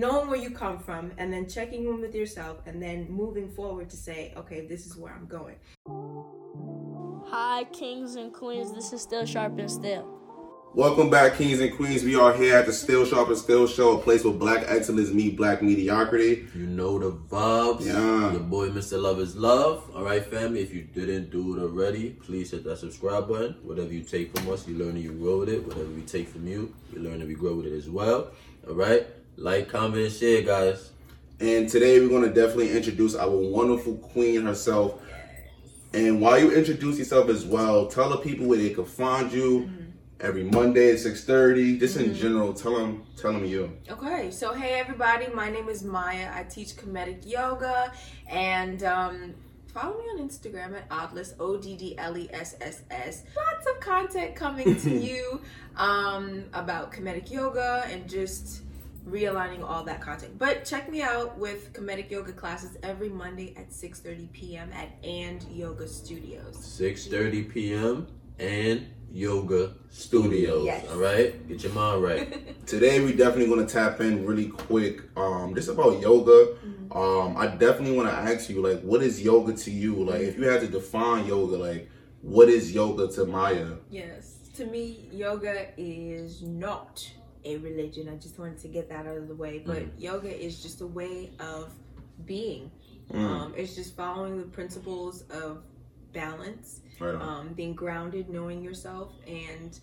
knowing where you come from and then checking in with yourself and then moving forward to say, okay, this is where I'm going. Hi, kings and queens. This is Still Sharp and Still. Welcome back, kings and queens. We are here at the Still Sharp and Still Show, a place where black excellence meet black mediocrity. You know the vibes. Yeah. Your boy, Mr. Love is Love. All right, family. If you didn't do it already, please hit that subscribe button. Whatever you take from us, you learn and you grow with it. Whatever we take from you, you learn and we grow with it as well. All right. Like, comment, and share, guys. And today we're going to definitely introduce our wonderful queen herself. And while you introduce yourself as well, tell the people where they can find you every Monday at 6.30. Just in general, tell them, tell them you. Okay, so hey everybody, my name is Maya. I teach Kemetic yoga and um, follow me on Instagram at Oddless, O D D L E S S S. Lots of content coming to you um, about Kemetic yoga and just realigning all that content. But check me out with Kemetic yoga classes every Monday at 6:30 p.m. at And Yoga Studios. 6.30 p.m. and Yoga Studios. Yes. All right? Get your mind right. Today we definitely going to tap in really quick um just about yoga. Um I definitely want to ask you like what is yoga to you? Like if you had to define yoga like what is yoga to Maya? Yes. To me, yoga is not a religion. I just wanted to get that out of the way. But yoga is just a way of being. Um, it's just following the principles of balance, Right um, being grounded, knowing yourself, and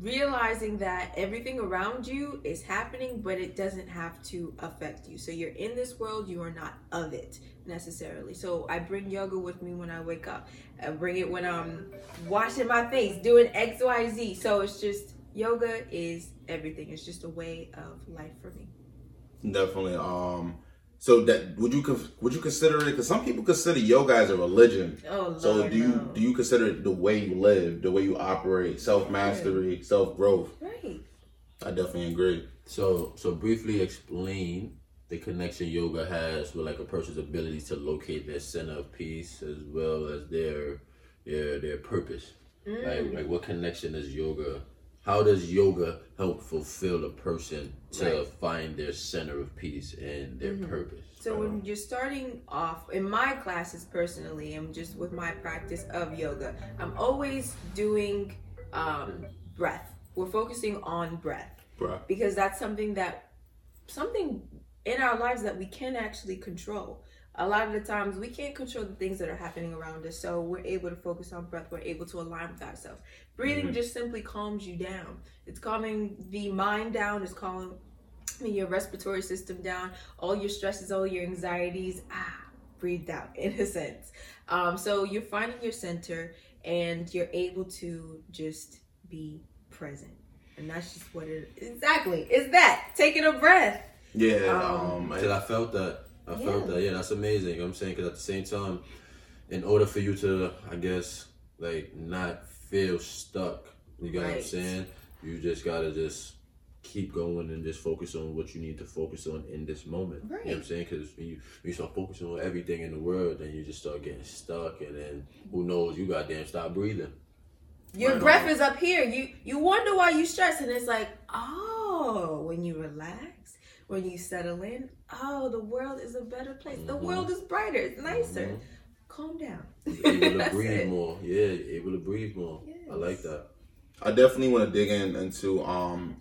realizing that everything around you is happening, but it doesn't have to affect you. So you're in this world, you are not of it necessarily. So I bring yoga with me when I wake up. I bring it when I'm washing my face, doing X, Y, Z. So it's just yoga is everything. It's just a way of life for me. Definitely. Um. So that would you would you consider it? Because some people consider yoga as a religion. Oh, So do you no. do you consider it the way you live, the way you operate, self mastery, self growth? Right. I definitely agree. So, so briefly explain the connection yoga has with like a person's ability to locate their center of peace as well as their their their purpose. Like, like what connection does yoga? How does yoga help fulfill a person to Right. find their center of peace and their purpose? So when you're starting off in my classes personally, I'm just with my practice of yoga. I'm always doing um, breath. We're focusing on breath because that's something that something in our lives that we can actually control. A lot of the times we can't control the things that are happening around us, so we're able to focus on breath. We're able to align with ourselves. Breathing just simply calms you down. It's calming the mind down. It's calming your respiratory system down. All your stresses, all your anxieties, ah, breathed out in a sense. Um, so you're finding your center, and you're able to just be present. And that's just what it exactly is. That taking a breath. Yeah. Um, Um. Because I felt that. I felt that. Yeah, that's amazing. You know what I'm saying? Because at the same time, in order for you to, I guess, like, not feel stuck, you get what I'm saying? You just gotta just keep going and just focus on what you need to focus on in this moment. You know what I'm saying? Because when you, when you start focusing on everything in the world, then you just start getting stuck, and then who knows? You goddamn stop breathing. Your Right breath on. is up here. You you wonder why you stress, and it's like, oh, when you relax, when you settle in, oh, the world is a better place. The world is brighter. It's nicer. Calm down. Able to breathe it. more. Yeah, able to breathe more. I like that. I definitely want to dig in into um.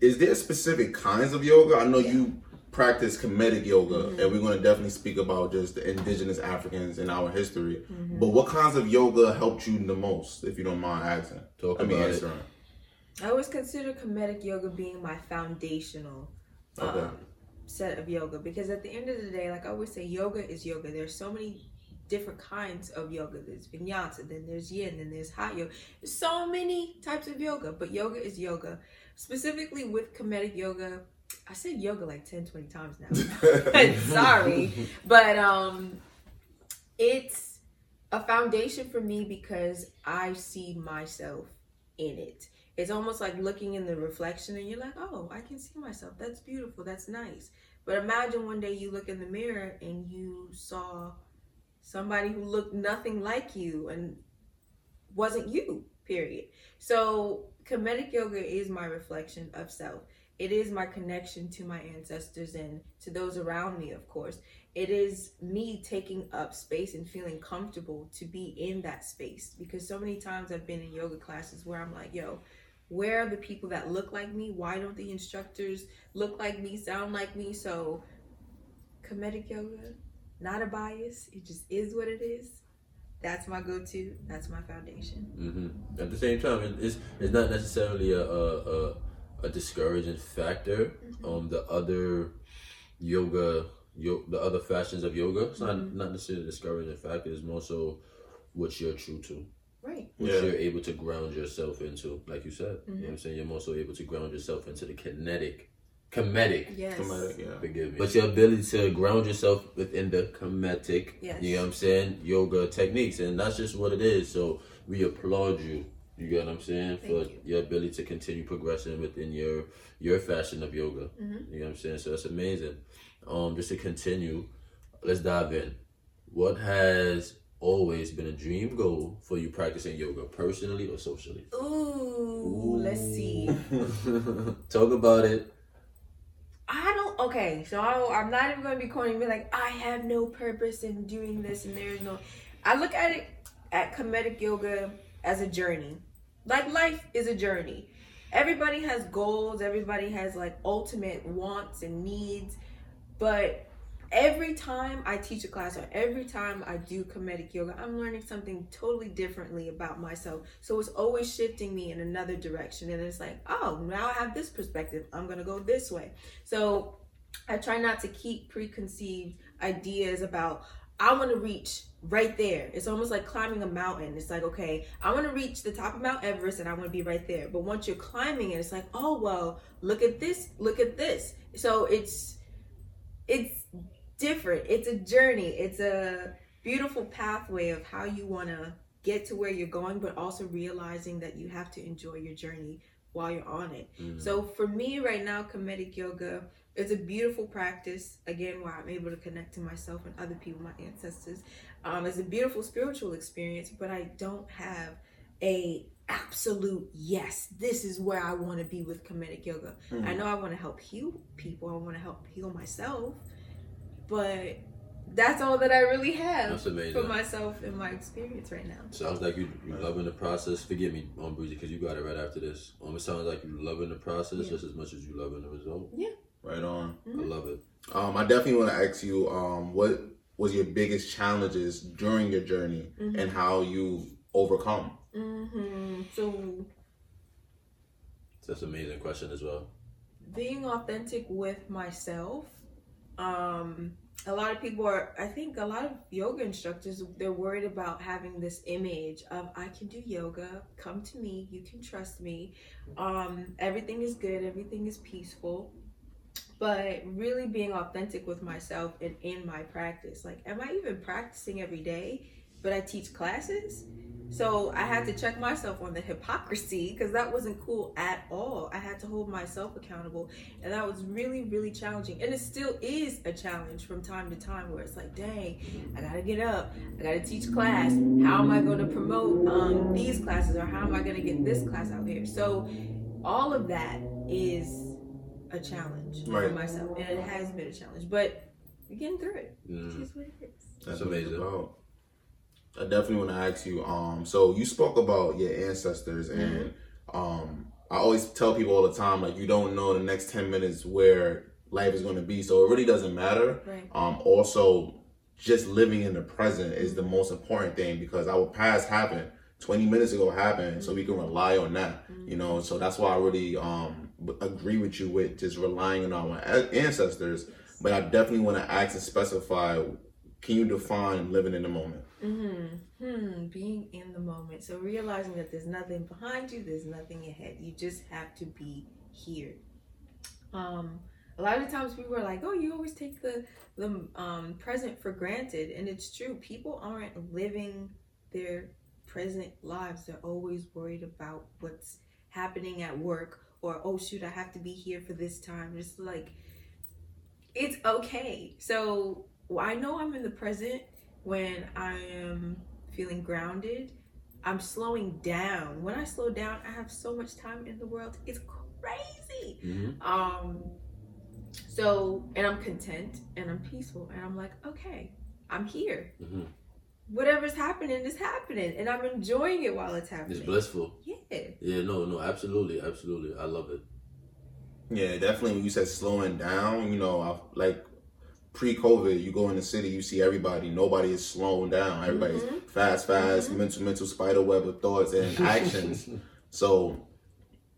Is there specific kinds of yoga? I know you practice Kemetic yoga, Mm-hmm. and we're going to definitely speak about just the indigenous Africans in our history. Mm-hmm. But what kinds of yoga helped you the most, if you don't mind asking? Talk I mean, about it. answering. I always consider Kemetic yoga being my foundational Okay. um, set of yoga because at the end of the day, like I always say, yoga is yoga. There's so many different kinds of yoga. There's vinyasa, then there's yin, then there's hot yoga. There's so many types of yoga, but yoga is yoga. Specifically with Kemetic yoga, I said yoga like 10, 20 times now. Sorry. But um it's a foundation for me because I see myself in it. It's almost like looking in the reflection and you're like, oh, I can see myself. That's beautiful. That's nice. But imagine one day you look in the mirror and you saw somebody who looked nothing like you and wasn't you, period. So, Kemetic yoga is my reflection of self. it is my connection to my ancestors and to those around me, of course. It is me taking up space and feeling comfortable to be in that space because so many times I've been in yoga classes where I'm like, yo, where are the people that look like me? Why don't the instructors look like me, sound like me? So, Kemetic yoga, not a bias. It just is what it is. That's my go-to. That's my foundation. Mm-hmm. At the same time, it's it's not necessarily a a, a, a discouraging factor. Um, the other yoga, yo, the other fashions of yoga, it's not not necessarily a discouraging factor. It's more so what you're true to, Right. what Yeah. you're able to ground yourself into. Like you said, you know what I'm saying. You're also able to ground yourself into the kinetic, Kemetic. Yes. Kemetic, yeah. Forgive me. But your ability to ground yourself within the Kemetic, Yes. you know what I'm saying, yoga techniques. And that's just what it is. So we applaud you. You get what I'm saying? Thank For you. your ability to continue progressing within your your fashion of yoga. Mm-hmm. You know what I'm saying? So that's amazing. Um, just to continue, let's dive in. What has always been a dream goal for you practicing yoga, personally or socially? Ooh, let's see. Talk about it. I don't. Okay, so I, I'm not even going to be corny and be like, I have no purpose in doing this, and there's no. I look at it at Kemetic yoga as a journey. Like life is a journey. Everybody has goals. Everybody has like ultimate wants and needs, but every time I teach a class or every time I do Kemetic yoga, I'm learning something totally differently about myself. So it's always shifting me in another direction. And it's like, oh, now I have this perspective. I'm going to go this way. So I try not to keep preconceived ideas about, I want to reach right there. It's almost like climbing a mountain. It's like, okay, I want to reach the top of Mount Everest and I want to be right there. But once you're climbing it, it's like, oh, well, look at this, look at this. So it's, it's different. It's a journey. It's a beautiful pathway of how you want to get to where you're going, but also realizing that you have to enjoy your journey while you're on it. So for me right now, Kemetic yoga is a beautiful practice. Again, where I'm able to connect to myself and other people, my ancestors. Um, it's a beautiful spiritual experience, but I don't have a absolute yes. This is where I want to be with Kemetic yoga. I know I want to help heal people. I want to help heal myself, but that's all that I really have That's for myself and my experience right now. Sounds like you you loving the process. Forgive me, um, Breezy, because you got it right after this. Um, it sounds like you loving the process Yeah. just as much as you loving the result. Yeah. Right on. I love it. Um, I definitely want to ask you, um, what was your biggest challenges during your journey and how you overcome? Mm-hmm. So That's an amazing question as well. being authentic with myself um a lot of people are i think a lot of yoga instructors they're worried about having this image of i can do yoga come to me you can trust me. Um everything is good everything is peaceful. But really being authentic with myself and in my practice like am i even practicing every day? But i teach classes so I had to check myself on the hypocrisy because that wasn't cool at all. I had to hold myself accountable, and that was really, really challenging. And it still is a challenge from time to time where it's like, dang, I gotta get up, I gotta teach class. How am I going to promote um, these classes, or how am I going to get this class out here? So all of that is a challenge for myself, and it has been a challenge, but we're getting through it. Mm. It is what it is. That's what it's amazing. I definitely want to ask you. Um, so you spoke about your ancestors, and um, I always tell people all the time, like you don't know the next ten minutes where life is going to be, so it really doesn't matter. Right. Um, also, just living in the present is the most important thing because our past happened. 20 minutes ago happened, so we can rely on that, you know. So that's why I really um agree with you with just relying on our ancestors. But I definitely want to ask and specify: Can you define living in the moment? Mm-hmm. Hmm. Being in the moment. So realizing that there's nothing behind you, there's nothing ahead. You just have to be here. Um, a lot of times people are like, "Oh, you always take the the um, present for granted," and it's true. People aren't living their present lives. They're always worried about what's happening at work, or oh shoot, I have to be here for this time. Just like it's okay. So I know I'm in the present when I am feeling grounded. I'm slowing down. When I slow down, I have so much time in the world. It's crazy. Mhm. Um, so and I'm content and I'm peaceful and I'm like, okay, I'm here. Mhm. Whatever's happening is happening, and I'm enjoying it while it's happening. It's blissful. Yeah. Yeah, no, no, absolutely, absolutely. I love it. Yeah, definitely. When you said slowing down, you know, I, like pre-COVID, you go in the city, you see everybody. Nobody is slowing down. Everybody's mm-hmm. fast, fast, mm-hmm. mental, mental spider web of thoughts and actions. so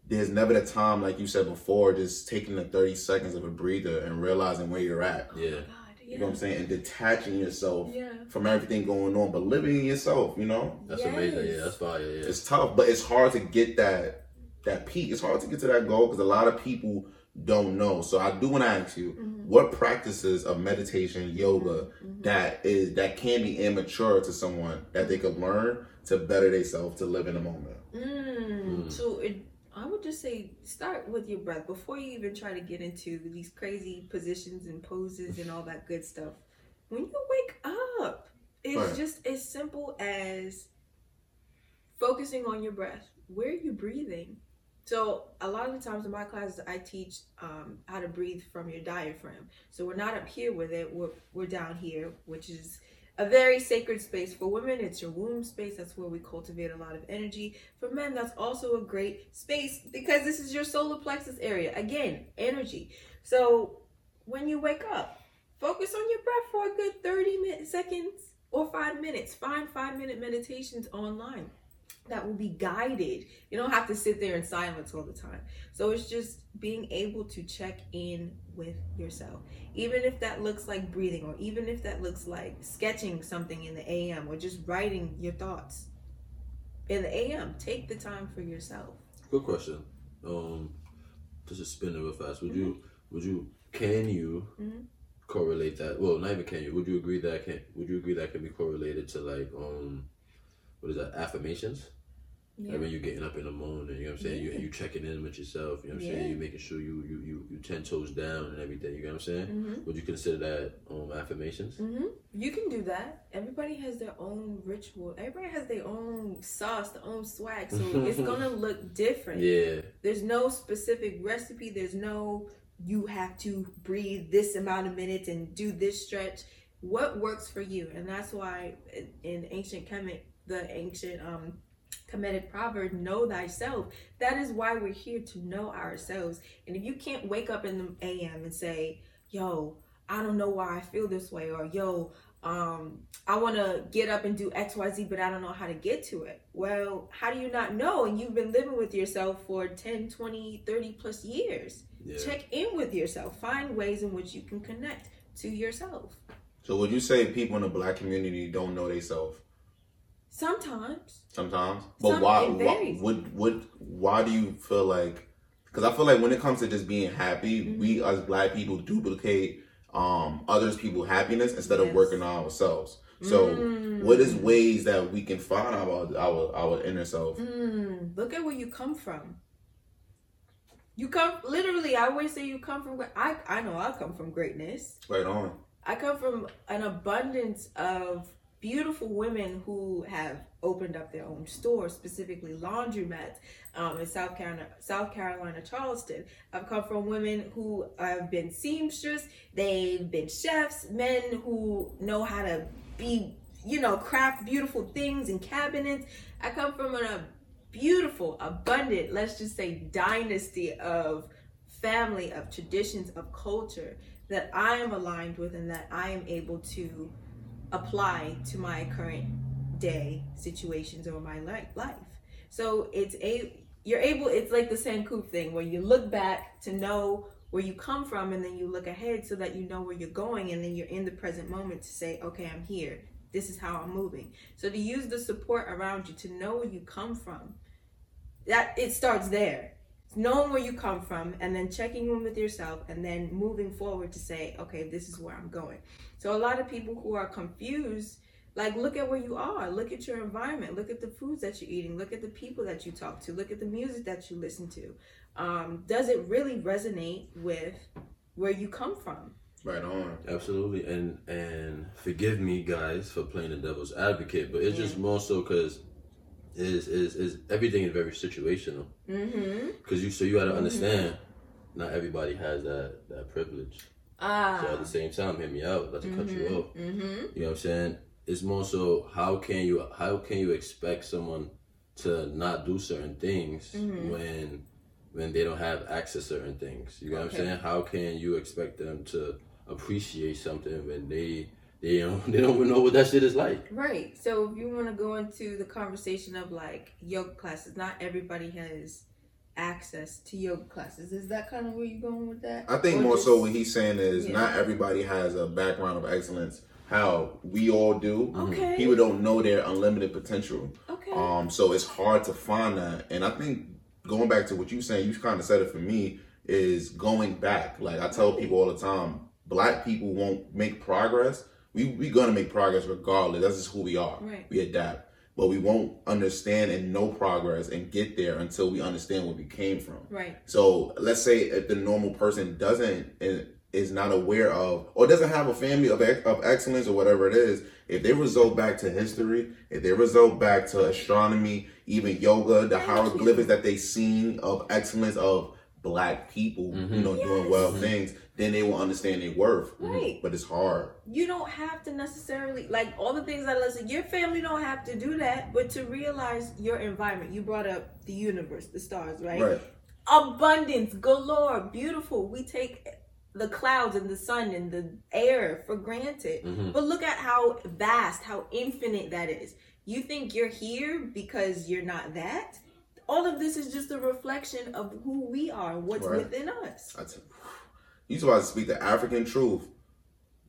there's never the time, like you said before, just taking the 30 seconds of a breather and realizing where you're at. Yeah. Oh, God, yeah. You know what I'm saying? And detaching yourself Yeah. from everything going on, but living in yourself. You know, That's amazing. Yeah, that's fire. Yeah. it's tough, but it's hard to get that that peak. It's hard to get to that goal because a lot of people don't know. So I do want to ask you, mm-hmm. what practices of meditation, mm-hmm. yoga, mm-hmm. that is that can be immature to someone that they could learn to better themselves to live in the moment. Mm. Hmm. So it, I would just say start with your breath before you even try to get into these crazy positions and poses and all that good stuff. When you wake up, it's Right. just as simple as focusing on your breath. Where are you breathing? So a lot of the times in my classes, I teach um, how to breathe from your diaphragm. So we're not up here with it. We're we're down here, which is a very sacred space for women. It's your womb space. That's where we cultivate a lot of energy. For men, that's also a great space because this is your solar plexus area. Again, energy. So when you wake up, focus on your breath for a good 30 minutes, seconds or five minutes. Find five minute meditations online that will be guided. You don't have to sit there in silence all the time. So it's just being able to check in with yourself. Even if that looks like breathing, or even if that looks like sketching something in the AM, or just writing your thoughts in the AM. Take the time for yourself. Good question. Um, just to spin it real fast. Would you? Mm-hmm. Would you? Can you Mhm. correlate that? Well, not even can you. Would you agree that can? Would you agree that can be correlated to like um, what is that? Affirmations. Like mean, you're getting up in the morning, you know what I'm saying? You Yeah. you checking in with yourself, you know what I'm Yeah. saying? You're making sure you you you you ten toes down and everything. You know what I'm saying? hmm Would you consider that um affirmations? hmm You can do that. Everybody has their own ritual. Everybody has their own sauce, their own swag. So it's gonna look different. Yeah, There's no specific recipe. There's no you have to breathe this amount of minutes and do this stretch. What works for you? And that's why in- in ancient Kemet, the ancient um Kemetic proverb, know thyself. That is why we're here to know ourselves. And if you can't wake up in the AM and say, yo, I don't know why I feel this way, or yo, um, I want to get up and do XYZ, but I don't know how to get to it. Well, how do you not know? And you've been living with yourself for 10, 20, 30 plus years. yeah. Check in with yourself. Find ways in which you can connect to yourself. So would you say people in the black community don't know themselves Sometimes. sometimes? But Some- why? Why, would would why do you feel like? Because I feel like when it comes to just being happy, Mm-hmm. we as black people duplicate um others people happiness instead of working on ourselves. So, Mm. what is ways that we can find our our our inner self? Mm, look at where you come from. You come literally. I always say you come from. I I know I come from greatness. Right on. I come from an abundance of beautiful women who have opened up their own stores, specifically laundromats um, in South Carolina, South Carolina, Charleston. I've come from women who have been seamstress. They've been chefs, men who know how to be, you know, craft beautiful things and cabinets. I come from a beautiful, abundant, let's just say, dynasty of family, of traditions, of culture that I am aligned with and that I am able to apply to my current day situations or my life. So it's a you're able it's like the Sankofa thing where you look back to know where you come from and then you look ahead so that you know where you're going and then you're in the present moment to say, okay, I'm here. This is how I'm moving. So to use the support around you to know where you come from. That it starts there knowing where you come from and then checking in with yourself and then moving forward to say okay this is where i'm going. So a lot of people who are confused like look at where you are. Look at your environment. Look at the foods that you're eating. Look at the people that you talk to. Look at the music that you listen to. Um, does it really resonate with where you come from? Right on. Absolutely, and and forgive me, guys, for playing the devil's advocate, but it's just more so because is is is everything is very situational. Mm-hmm. Because you so you gotta understand, not everybody has that that privilege. Ah. So at the same time, hear me out. Not to cut you off. Mm-hmm. You know what I'm saying? It's more so how can you how can you expect someone to not do certain things Mm-hmm. when when they don't have access to certain things? You know what I'm saying? How can you expect them to appreciate something when they they don't they don't even know what that shit is like? Right. So if you want to go into the conversation of like yoga classes, not everybody has access to yoga classes. Is that kind of where you're going with that? I think Or more just- so what he's saying is Yeah. not everybody has a background of excellence. How we all do. Okay. People don't know their unlimited potential. Okay. Um, so it's hard to find that. And I think going back to what you saying, you kind of said it for me, is going back. Like I tell people all the time, black people won't make progress. We we gonna make progress regardless. That's just who we are. Right. We adapt. But we won't understand and know progress and get there until we understand where we came from. right. So let's say if the normal person doesn't and is not aware of or doesn't have a family of of excellence or whatever it is, if they result back to history, if they result back to astronomy, even yoga, the hieroglyphics that they seen of excellence of black people, you mm-hmm. know, doing well mm-hmm. things, then they will understand their worth. Right. But it's hard. You don't have to necessarily like all the things I listen. Your family don't have to do that, but to realize your environment. You brought up the universe, the stars, right? Right. abundance galore beautiful we take the clouds and the sun and the air for granted mm-hmm. but look at how vast how infinite that is you think you're here because you're not that all of this is just a reflection of who we are what's Right. within us I t- you about to speak the African truth.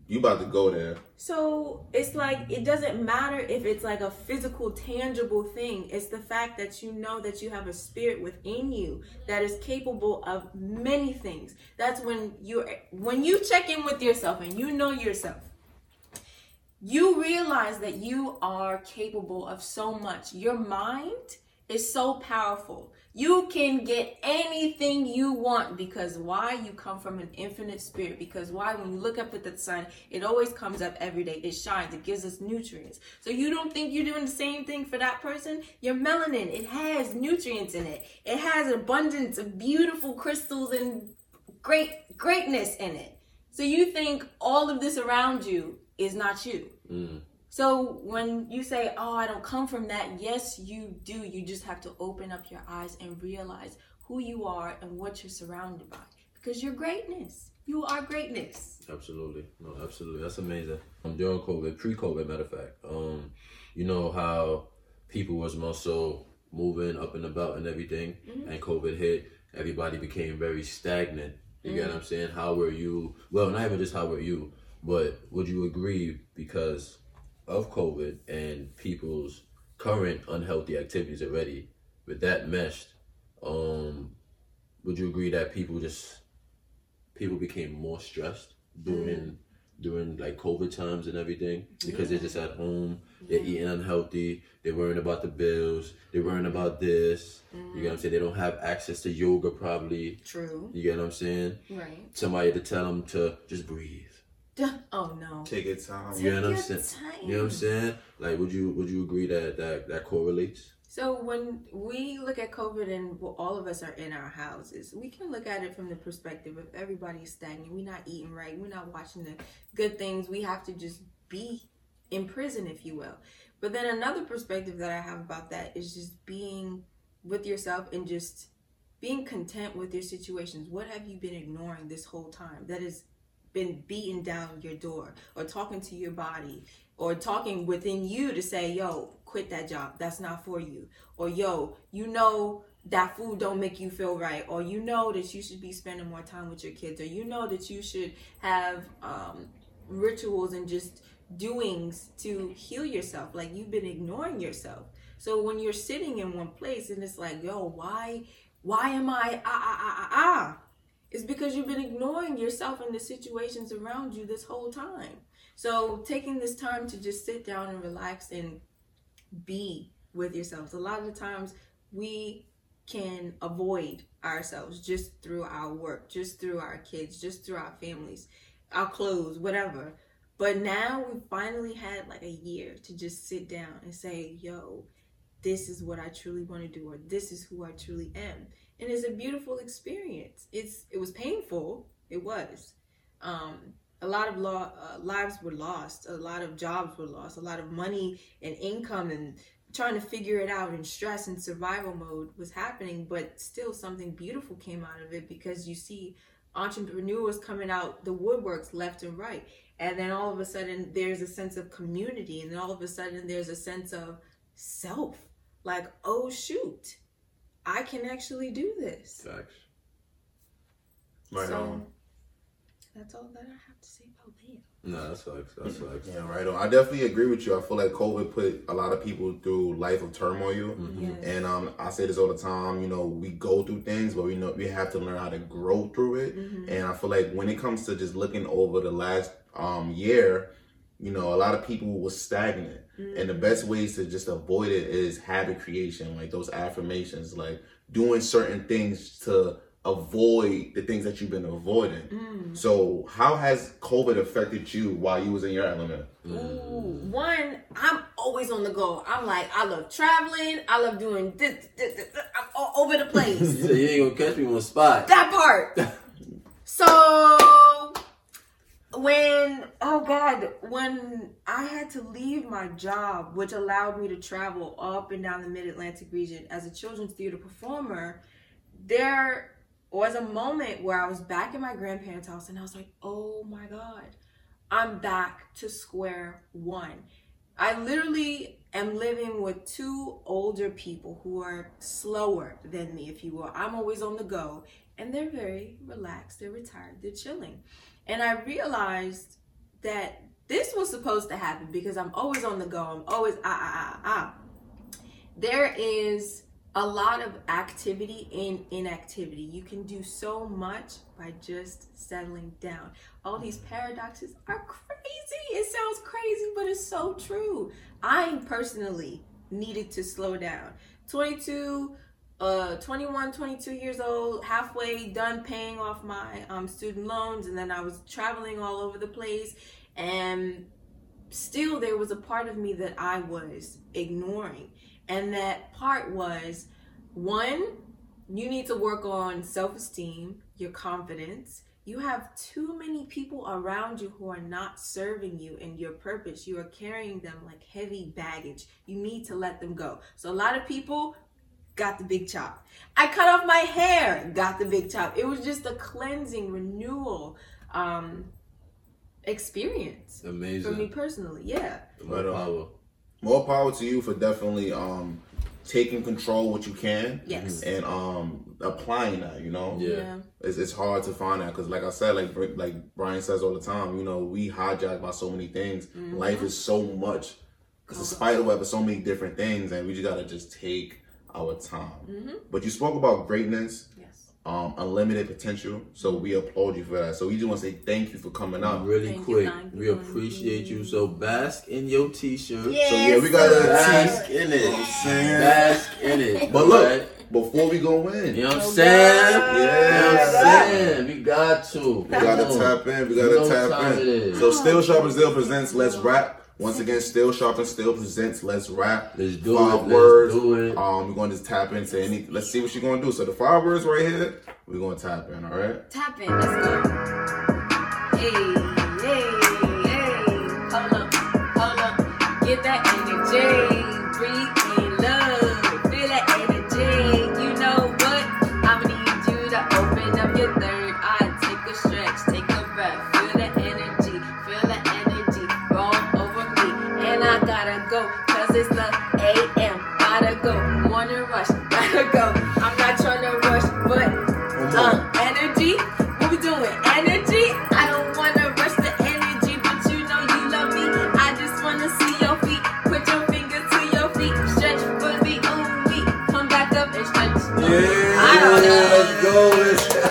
You about to go there. So it's like it doesn't matter if it's like a physical, tangible thing. It's the fact that you know that you have a spirit within you that is capable of many things. That's when you're when you check in with yourself and you know yourself. You realize that you are capable of so much. Your mind is so powerful. You can get anything you want because why? You come from an infinite spirit. Because why? When you look up at the sun, it always comes up every day. It shines. It gives us nutrients. So you don't think you're doing the same thing for that person? Your melanin, it has nutrients in it. It has abundance of beautiful crystals and great greatness in it. So you think all of this around you is not you. Mm. So when you say, "Oh, I don't come from that," yes, you do. You just have to open up your eyes and realize who you are and what you're surrounded by. Because you're greatness. You are greatness. Absolutely, no, absolutely. That's amazing. Um, during COVID, pre-COVID, matter of fact, um, you know how people was more so moving up and about and everything, and COVID hit. Everybody became very stagnant. You get what I'm saying? How were you? Well, not even just how were you, but would you agree because of COVID and people's current unhealthy activities already, with that meshed, um, would you agree that people just people became more stressed during during like COVID times and everything because they're just at home, they're eating unhealthy, they're worrying about the bills, they're worrying about this. You get what I'm saying? They don't have access to yoga probably. True. You get what I'm saying? Right. Somebody to tell them to just breathe. Oh no. Take it time. You know what I'm saying? You know what I'm saying? Like, would you would you agree that that that correlates? So when we look at COVID and well, all of us are in our houses, we can look at it from the perspective of everybody's stagnant. We're not eating right. We're not watching the good things. We have to just be in prison, if you will. But then another perspective that I have about that is just being with yourself and just being content with your situations. What have you been ignoring this whole time that has been beating down your door or talking to your body or talking within you to say, yo, quit that job. That's not for you. Or yo, you know that food don't make you feel right. Or you know that you should be spending more time with your kids. Or you know that you should have um, rituals and just doings to heal yourself. Like you've been ignoring yourself. So when you're sitting in one place and it's like, yo, why, why am I ah ah ah ah ah? It's because you've been ignoring yourself and the situations around you this whole time. So taking this time to just sit down and relax and be with yourselves. A lot of the times we can avoid ourselves just through our work, just through our kids, just through our families, our clothes, whatever. But now we finally had like a year to just sit down and say, yo, this is what I truly want to do or this is who I truly am. And it's a beautiful experience. It's it was painful. It was. Um, a lot of uh, lives were lost. A lot of jobs were lost. A lot of money and income and trying to figure it out and stress and survival mode was happening. But still, something beautiful came out of it because you see entrepreneurs coming out the woodworks left and right. And then all of a sudden, there's a sense of community. And then all of a sudden, there's a sense of self. Like, oh, shoot, I can actually do this. Facts. Right so, on. That's all that I have to say about Leo. No, that's facts. That's facts. Yeah, right on. I definitely agree with you. I feel like COVID put a lot of people through life of turmoil. Yes. And um, I say this all the time. You know, we go through things, but we know we have to learn how to grow through it. And I feel like when it comes to just looking over the last um year, you know, a lot of people was stagnant. And the best ways to just avoid it is habit creation, like those affirmations, like doing certain things to avoid the things that you've been avoiding. Mm. So, how has COVID affected you while you was in your element? Ooh, one, I'm always on the go. I'm like, I love traveling. I love doing this, this, this, this. I'm all over the place. So you ain't gonna catch me on spot. that part. So when oh god, when I had to leave my job, which allowed me to travel up and down the Mid Atlantic region as a children's theater performer, there was a moment where I was back in my grandparents' house and I was like, oh my god, I'm back to square one. I literally am living with two older people who are slower than me, if you will. I'm always on the go, and they're very relaxed, they're retired, they're chilling. And I realized that this was supposed to happen because I'm always on the go, I'm always ah, ah, ah, ah. There is a lot of activity in inactivity. You can do so much by just settling down. All these paradoxes are crazy. It sounds crazy, but it's so true. I personally needed to slow down. 22 uh 21 22 years old halfway done paying off my um student loans and then i was traveling all over the place and still there was a part of me that i was ignoring. And that part was one you need to work on self-esteem your confidence. You have too many people around you who are not serving you and your purpose. You are carrying them like heavy baggage. You need to let them go. So a lot of people got the big chop. I cut off my hair, got the big chop. It was just a cleansing, renewal um experience Amazing. for me personally. Yeah. More power. More power to you for definitely um taking control what you can Yes. and um applying that. You know, Yeah. it's, it's hard to find that because, like I said, like like Brian says all the time, you know, we hijacked by so many things. Life is so much. Because the spider web is so many different things, and we just gotta just take our time. But you spoke about greatness, Yes. um, unlimited potential. So we applaud you for that. So we just want to say thank you for coming out. Really Thank quick, you, we appreciate you. So bask in your t-shirt. Yes, So yeah, we got a Bask team. in it. saying? Bask in it. But look, Right? before we go in, You know what I'm Oh, saying? God. You know what I'm saying? We got to. We gotta tap in. We gotta tap in. So Still Sharp and Still presents Let's Rap. Once again, Still Sharp and Still presents Let's Rap. Let's do five it. Let's words. do it. Um, we're going to just tap into any. Let's see what she's going to do. So the five words right here, we're going to tap in. All right. Tap in. Let's go. Hey, hey, hey. Hold up, hold up. Get that energy. I don't know. Let's go.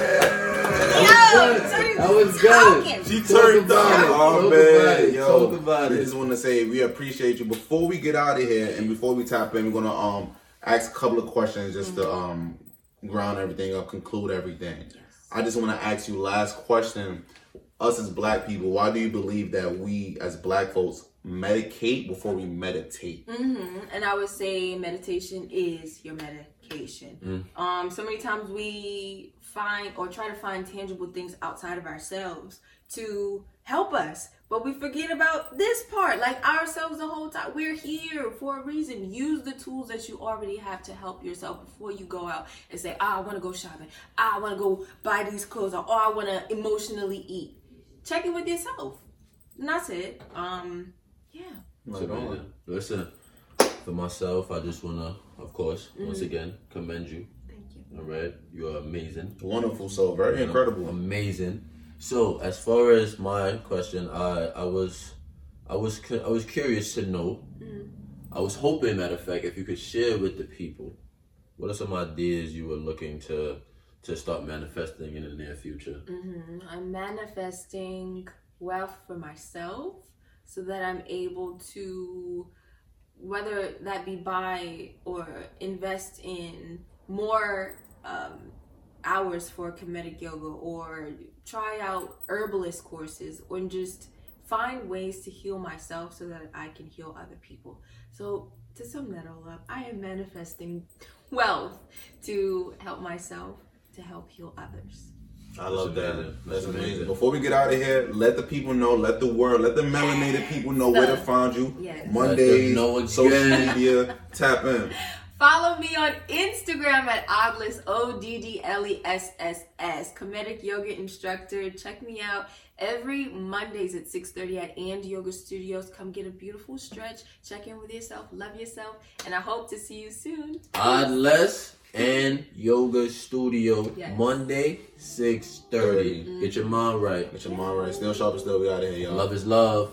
Yo, That was good. talking. She turned about down. it. Oh Talk man, about it. yo. Talk about we it. just want to say we appreciate you. Before we get out of here and before we tap in, we're gonna um ask a couple of questions just to um ground everything up, conclude everything. I just want to ask you last question. us as black people, why do you believe that we as black folks medicate before we meditate? hmm And I would say meditation is your medication. Um, so many times we find or try to find tangible things outside of ourselves to help us, but we forget about this part, like ourselves the whole time. We're here for a reason. Use the tools that you already have to help yourself before you go out and say, ah, I want to go shopping. Ah, I want to go buy these clothes, or oh, I want to emotionally eat. Check in with yourself. And that's it. Um, yeah. It's amazing. Listen, for myself, I just wanna, of course, once again, commend you. Thank you. All right, you are amazing. Wonderful, so very incredible. Amazing. So, as far as my question, I I was I was I was curious to know. I was hoping, matter of fact, if you could share with the people, what are some ideas you were looking to to start manifesting in the near future? Mhm. I'm manifesting wealth for myself so that I'm able to, whether that be buy or invest in more um, hours for Kemetic yoga or try out herbalist courses or just find ways to heal myself so that I can heal other people. So, to sum that all up, I am manifesting wealth to help myself to help heal others. I love that. amazing. That's That's amazing. amazing. Before we get out of here, let the people know, let the world, let the melanated people know where to find you. Yes. Mondays, Let know social media, tap in. Follow me on Instagram at Oddless, O D D L E S S S, Kemetic yoga instructor. Check me out every Mondays at 6:30 at And Yoga Studios. Come get a beautiful stretch, check in with yourself, love yourself, and I hope to see you soon. Odless and Yoga Studio, Yes. Monday, 6.30. Mm-hmm. Get your mind right. Get your mind right. Still sharp and still we out of here, y'all. Love is love.